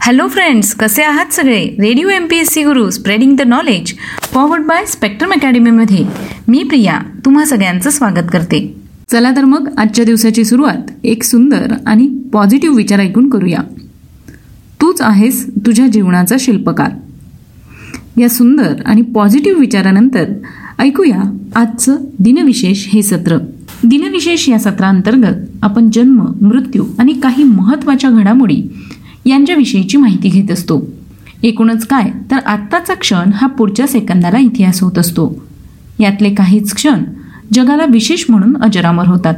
Hello friends कसे आहात सगळे? Radio M P S C Guru spreading the knowledge forward by spectrum अकॅडमीमध्ये मी प्रिया तुम्हा सगळ्यांचं स्वागत करते. चला तर मग आजच्या दिवसाची सुरुवात एक सुंदर आणि पॉझिटिव्ह विचार ऐकून करूया. तूच आहेस तुझ्या जीवनाचा शिल्पकार. या सुंदर आणि पॉझिटिव्ह विचारानंतर ऐकूया आजचं दिनविशेष हे सत्र. दिनविशेष या सत्रांतर्गत आपण जन्म मृत्यू आणि काही महत्त्वाच्या घडामोडी यांच्याविषयीची माहिती घेत असतो. एकूणच काय? तर आत्ताचा क्षण हा पुढच्या सेकंदाला इतिहास होत असतो. यातले काहीच क्षण जगाला विशेष म्हणून अजरामर होतात.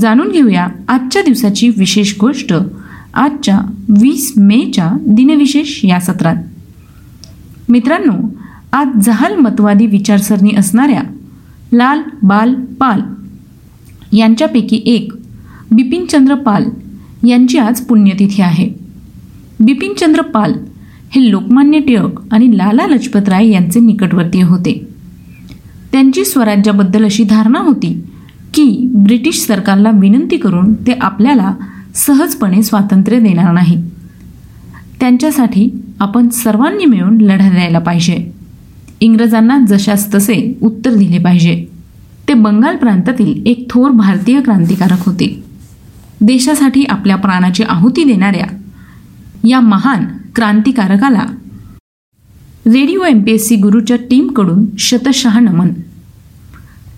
जाणून घेऊया आजच्या दिवसाची विशेष गोष्ट आजच्या वीस मेच्या दिनविशेष या सत्रात. मित्रांनो आज जहाल मतवादी विचारसरणी असणाऱ्या लाल बाल पाल यांच्यापैकी एक बिपिनचंद्र पाल यांची आज पुण्यतिथी आहे. बिपिनचंद्र पाल हे लोकमान्य टिळक आणि लाला लजपत राय यांचे निकटवर्तीय होते. त्यांची स्वराज्याबद्दल अशी धारणा होती की ब्रिटिश सरकारला विनंती करून ते आपल्याला सहजपणे स्वातंत्र्य देणार नाही. त्यांच्यासाठी आपण सर्वांनी मिळून लढा द्यायला पाहिजे. इंग्रजांना जशास तसे उत्तर दिले पाहिजे. ते बंगाल प्रांतातील एक थोर भारतीय क्रांतिकारक होते. देशासाठी आपल्या प्राणाची आहुती देणाऱ्या या महान क्रांतिकारकाला radio M P S C गुरुच्या टीमकडून शतशः नमन.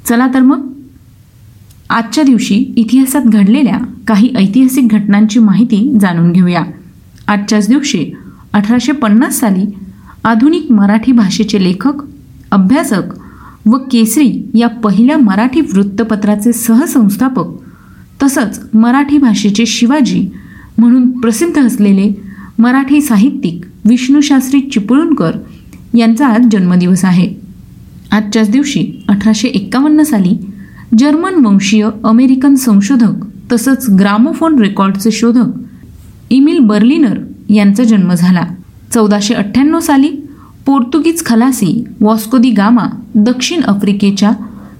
चला तर मग आजच्या दिवशी इतिहासात घडलेल्या काही ऐतिहासिक घटनांची माहिती जाणून घेऊया. आजच्याच दिवशी अठराशे पन्नास साली आधुनिक मराठी भाषेचे लेखक अभ्यासक व केसरी या पहिल्या मराठी वृत्तपत्राचे सहसंस्थापक तसंच मराठी भाषेचे शिवाजी म्हणून प्रसिद्ध असलेले मराठी साहित्यिक विष्णूशास्त्री चिपळूणकर यांचा आज जन्मदिवस आहे. आजच्याच दिवशी अठराशे एक्कावन्न साली जर्मन वंशीय अमेरिकन संशोधक तसंच ग्रामोफोन रेकॉर्डचे शोधक इमिल बर्लिनर यांचा जन्म झाला. चौदाशे अठ्ठ्याण्णव साली पोर्तुगीज खलासी वॉस्कोदी गामा दक्षिण आफ्रिकेच्या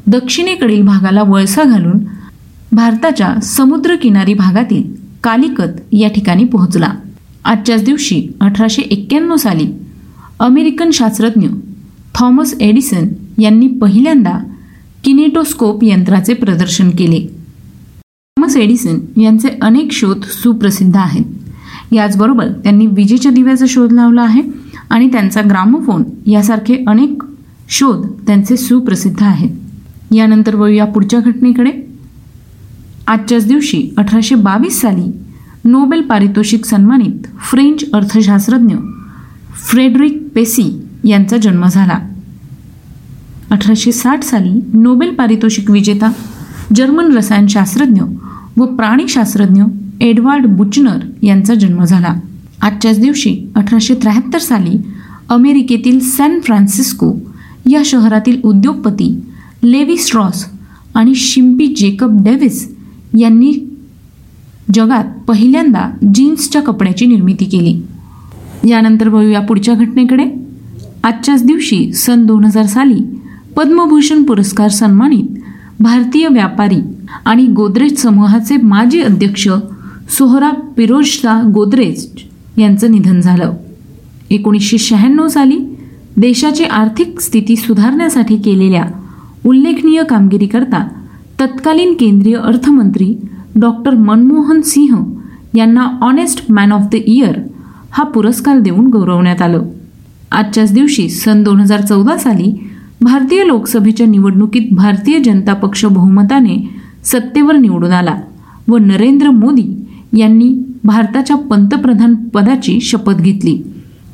दक्षिणेकडील भागाला वळसा घालून भारताच्या समुद्रकिनारी भागातील कालिकत या ठिकाणी पोहोचला. आजच्याच दिवशी अठराशे एक्क्याण्णव साली अमेरिकन शास्त्रज्ञ थॉमस एडिसन यांनी पहिल्यांदा किनेटोस्कोप यंत्राचे प्रदर्शन केले. थॉमस एडिसन यांचे अनेक शोध सुप्रसिद्ध आहेत. याचबरोबर त्यांनी विजेच्या दिव्याचा शोध लावला आहे आणि त्यांचा ग्रामोफोन यासारखे अनेक शोध त्यांचे सुप्रसिद्ध आहेत. यानंतर वळूया पुढच्या घटनेकडे. आजच्याच दिवशी अठराशे बावीस साली नोबेल पारितोषिक सन्मानित फ्रेंच अर्थशास्त्रज्ञ फ्रेडरिक पेसी यांचा जन्म झाला. अठराशे साठ साली नोबेल पारितोषिक विजेता जर्मन रसायनशास्त्रज्ञ व प्राणीशास्त्रज्ञ एडवार्ड बुचनर यांचा जन्म झाला. आजच्याच दिवशी अठराशे त्र्याहत्तर साली अमेरिकेतील सॅन फ्रान्सिस्को या शहरातील उद्योगपती लेवी स्ट्रॉस आणि शिंपी जेकब डेव्हिस यांनी जगात पहिल्यांदा जीन्सच्या कपड्याची निर्मिती केली. यानंतर वळूया पुढच्या घटनेकडे. आजच्याच दिवशी सन दोन हजार साली पद्मभूषण पुरस्कार सन्मानित भारतीय व्यापारी आणि गोदरेज समूहाचे माजी अध्यक्ष सोहरा पिरोजशा गोदरेज यांचं निधन झालं. एकोणीसशे शहाण्णव साली देशाची आर्थिक स्थिती सुधारण्यासाठी केलेल्या उल्लेखनीय कामगिरीकरता तत्कालीन केंद्रीय अर्थमंत्री डॉक्टर मनमोहन सिंह यांना honest man of the year हा पुरस्कार देऊन गौरवण्यात आलं. आजच्याच दिवशी सन दोन हजार चौदा साली भारतीय लोकसभेच्या निवडणुकीत भारतीय जनता पक्ष बहुमताने सत्तेवर निवडून आला व नरेंद्र मोदी यांनी भारताच्या पंतप्रधान पदाची शपथ घेतली.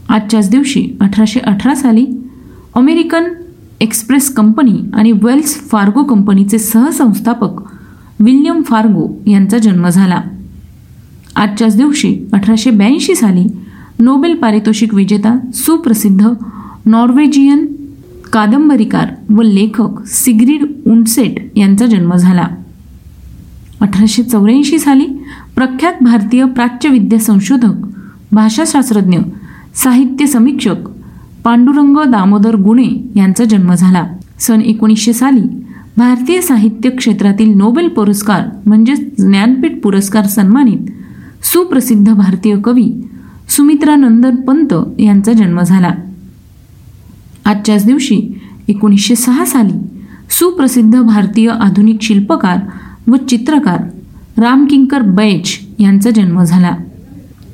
आजच्याच दिवशी अठराशे अठरा साली अमेरिकन एक्सप्रेस कंपनी आणि वेल्स फार्गो कंपनीचे सहसंस्थापक विल्यम फार्गो यांचा जन्म झाला. आजच्याच दिवशी अठराशे ब्याऐंशी साली नोबेल पारितोषिक विजेता सुप्रसिद्ध नॉर्वेजियन कादंबरीकार व लेखक सिग्रीड उंडसेट यांचा जन्म झाला. अठराशे चौऱ्याऐंशी साली प्रख्यात भारतीय प्राच्यविद्या संशोधक भाषाशास्त्रज्ञ साहित्य समीक्षक पांडुरंग दामोदर गुणे यांचा जन्म झाला. सन एकोणीसशे साली भारतीय साहित्य क्षेत्रातील नोबेल पुरस्कार म्हणजेच ज्ञानपीठ पुरस्कार सन्मानित सुप्रसिद्ध भारतीय कवी सुमित्रानंदन पंत यांचा जन्म झाला. आजच्याच दिवशी एकोणीसशे सहा साली सुप्रसिद्ध भारतीय आधुनिक शिल्पकार व चित्रकार रामकिंकर बैच यांचा जन्म झाला.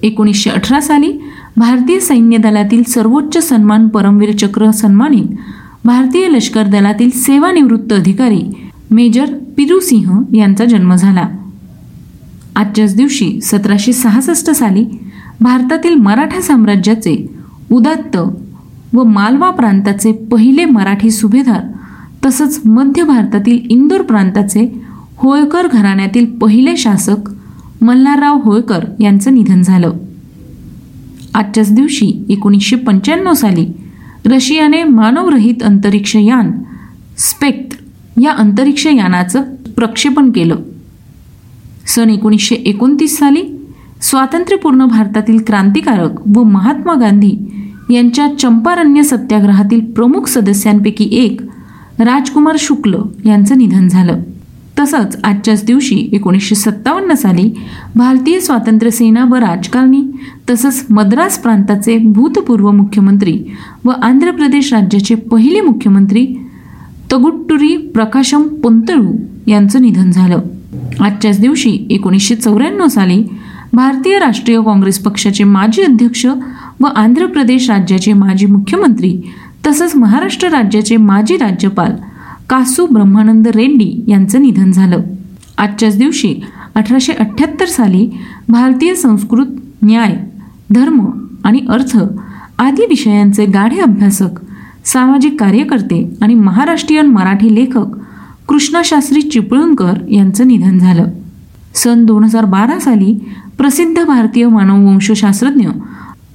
एकोणीसशे अठरा साली भारतीय सैन्य दलातील सर्वोच्च सन्मान परमवीर चक्र सन्मानित भारतीय लष्कर दलातील सेवानिवृत्त अधिकारी मेजर पिरुसिंह यांचा जन्म झाला. आजच्याच दिवशी सतराशे सहासष्ट साली भारतातील मराठा साम्राज्याचे उदात्त व मालवा प्रांताचे पहिले मराठी सुभेदार तसंच मध्य भारतातील इंदोर प्रांताचे होळकर घराण्यातील पहिले शासक मल्हारराव होळकर यांचं निधन झालं. आजच्याच दिवशी एकोणीसशे पंच्याण्णव साली रशियाने मानवरहित अंतरिक्ष यान स्पेक्ट या अंतरिक्षयानाचं प्रक्षेपण केलं. सन एकोणीसशे एकोणतीस साली स्वातंत्र्यपूर्ण भारतातील क्रांतिकारक व महात्मा गांधी यांच्या चंपारण्य सत्याग्रहातील प्रमुख सदस्यांपैकी एक राजकुमार शुक्ल यांचं निधन झालं. तसंच आजच्याच दिवशी एकोणीसशे सत्तावन्न साली भारतीय स्वातंत्र्य सेना व राजकारणी तसंच मद्रास प्रांताचे भूतपूर्व मुख्यमंत्री व आंध्र प्रदेश राज्याचे पहिले मुख्यमंत्री तगुट्टुरी प्रकाशम पोंतळू यांचं निधन झालं. आजच्याच दिवशी एकोणीसशे चौऱ्याण्णव साली भारतीय राष्ट्रीय काँग्रेस पक्षाचे माजी अध्यक्ष व आंध्र प्रदेश राज्याचे माजी मुख्यमंत्री तसंच महाराष्ट्र राज्याचे माजी राज्यपाल कासू ब्रह्मानंद रेड्डी यांचं निधन झालं. आजच्याच दिवशी अठराशे अठ्ठ्याहत्तर साली भारतीय संस्कृत न्याय धर्म आणि अर्थ आदी विषयांचे गाढे अभ्यासक सामाजिक कार्यकर्ते आणि महाराष्ट्रीयन मराठी लेखक कृष्णाशास्त्री चिपळूणकर यांचं निधन झालं. सन दोन हजार बारा साली प्रसिद्ध भारतीय मानववंशशास्त्रज्ञ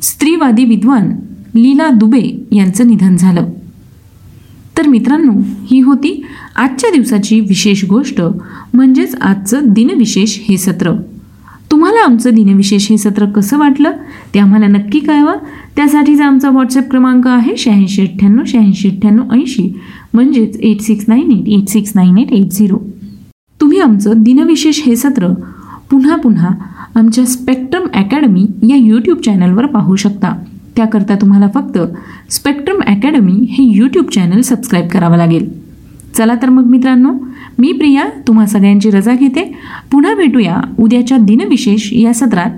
स्त्रीवादी विद्वान लीला दुबे यांचं निधन झालं. तर मित्रांनो ही होती आजच्या दिवसाची विशेष गोष्ट म्हणजेच आजचं दिनविशेष हे सत्र. तुम्हाला आमचं दिनविशेष हे सत्र कसं वाटलं ते आम्हाला नक्की कळवा. त्यासाठीचा आमचा व्हॉट्सअप क्रमांक आहे शहाऐंशी अठ्ठ्याण्णव शहाऐंशी अठ्ठ्याण्णव ऐंशी म्हणजेच eight six nine eight eight six nine eight eight zero तुम्ही आमचं दिनविशेष हे सत्र पुन्हा पुन्हा आमच्या स्पेक्ट्रम अकॅडमी या यूट्यूब चॅनलवर पाहू शकता. त्याकरता तुम्हाला फक्त स्पेक्ट्रम अकॅडमी हे यूट्यूब चॅनल सबस्क्राईब करावं लागेल. चला तर मग मित्रांनो मी प्रिया तुम्हा सगळ्यांची रजा घेते. पुन्हा भेटूया उद्याच्या दिनविशेष या सत्रात.